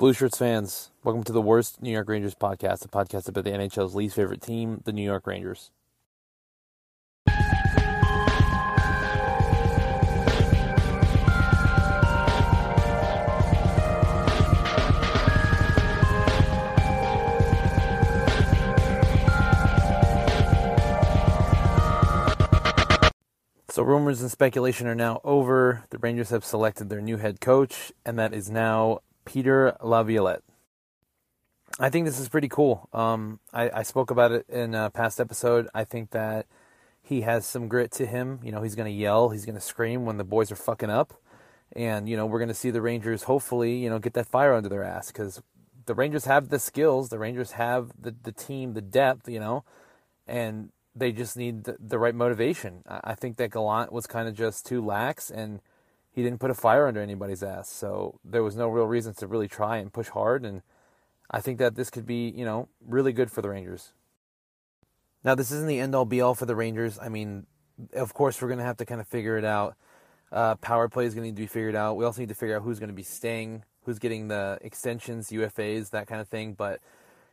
Blue Shirts fans, welcome to the worst New York Rangers podcast, a podcast about the NHL's least favorite team, the New York Rangers. So, rumors and speculation are now over. The Rangers have selected their new head coach, and that is now Peter Laviolette. I think this is pretty cool. Um, I, I, spoke about it in a past episode. I think that he has some grit to him. You know, he's going to yell, he's going to scream when the boys are fucking up. And, you know, we're going to see the Rangers hopefully, you know, get that fire under their ass because the Rangers have the skills, the Rangers have the, the team, the depth, you know, and they just need the, the right motivation. I, I think that Gallant was kind of just too lax and he didn't put a fire under anybody's ass. So there was no real reason to really try and push hard. And I think that this could be, you know, really good for the Rangers. Now, this isn't the end all be all for the Rangers. I mean, of course, we're going to have to kind of figure it out. Uh, power play is going to need to be figured out. We also need to figure out who's going to be staying, who's getting the extensions, UFAs, that kind of thing. But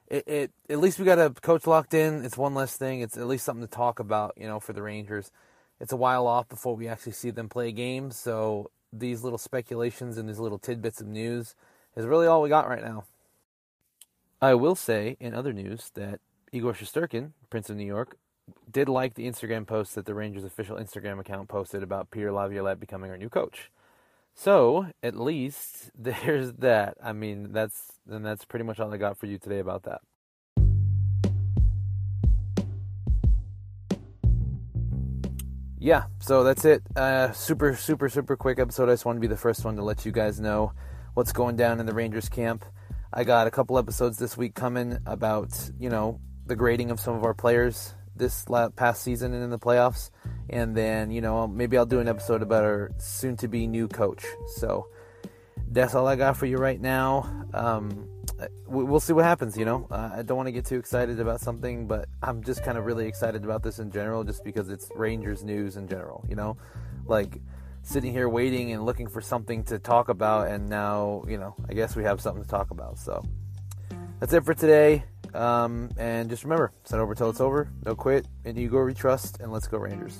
it, it at least we got a coach locked in. It's one less thing. It's at least something to talk about, you know, for the Rangers it's a while off before we actually see them play games. So these little speculations and these little tidbits of news is really all we got right now. I will say in other news that Igor Shesterkin, Prince of New York, did like the Instagram post that the Rangers official Instagram account posted about Pierre Laviolette becoming our new coach. So at least there's that. I mean, that's and that's pretty much all I got for you today about that. Yeah, so that's it. Uh, super, super, super quick episode. I just wanted to be the first one to let you guys know what's going down in the Rangers camp. I got a couple episodes this week coming about, you know, the grading of some of our players this past season and in the playoffs. And then, you know, maybe I'll do an episode about our soon to be new coach. So that's all I got for you right now. Um, we'll see what happens. You know, uh, I don't want to get too excited about something, but I'm just kind of really excited about this in general, just because it's Rangers news in general. You know, like sitting here waiting and looking for something to talk about, and now you know, I guess we have something to talk about. So that's it for today. Um, and just remember, send over till it's over. No quit, and Igor we trust, and let's go Rangers.